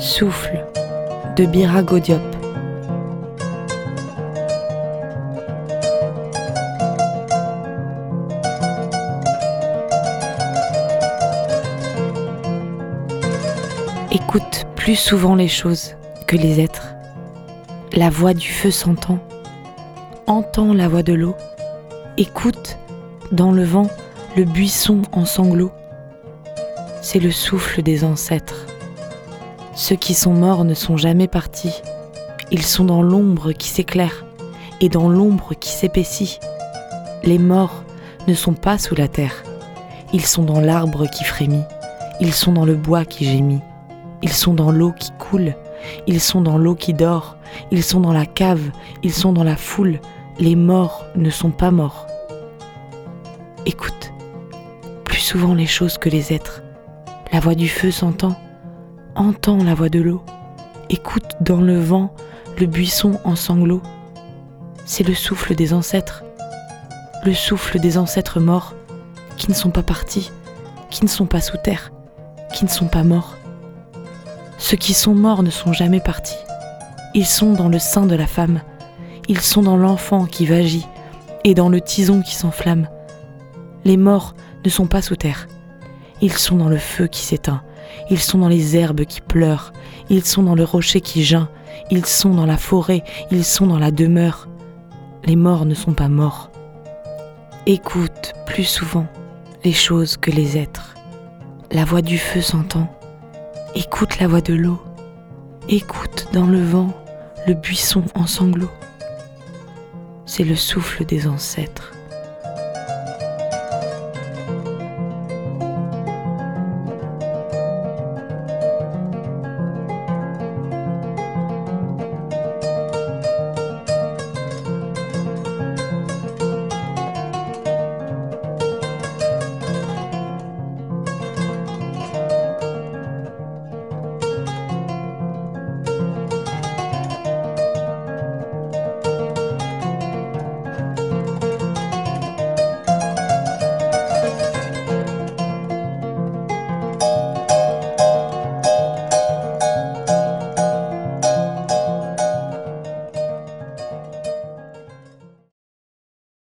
Souffle de Biragodiop. Écoute plus souvent les choses que les êtres. La voix du feu s'entend. Entends la voix de l'eau. Écoute dans le vent le buisson en sanglots. C'est le souffle des ancêtres. Ceux qui sont morts ne sont jamais partis. Ils sont dans l'ombre qui s'éclaire et dans l'ombre qui s'épaissit. Les morts ne sont pas sous la terre. Ils sont dans l'arbre qui frémit. Ils sont dans le bois qui gémit. Ils sont dans l'eau qui coule. Ils sont dans l'eau qui dort. Ils sont dans la cave. Ils sont dans la foule. Les morts ne sont pas morts. Écoute plus souvent les choses que les êtres. La voix du feu s'entend. Entends la voix de l'eau. Écoute dans le vent le buisson en sanglots. C'est le souffle des ancêtres. Le souffle des ancêtres morts qui ne sont pas partis, qui ne sont pas sous terre, qui ne sont pas morts. Ceux qui sont morts ne sont jamais partis. Ils sont dans le sein de la femme. Ils sont dans l'enfant qui vagit et dans le tison qui s'enflamme. Les morts ne sont pas sous terre. Ils sont dans le feu qui s'éteint. Ils sont dans les herbes qui pleurent. Ils sont dans le rocher qui geint. Ils sont dans la forêt. Ils sont dans la demeure. Les morts ne sont pas morts. Écoute plus souvent les choses que les êtres. La voix du feu s'entend. Écoute la voix de l'eau. Écoute dans le vent le buisson en sanglots. C'est le souffle des ancêtres.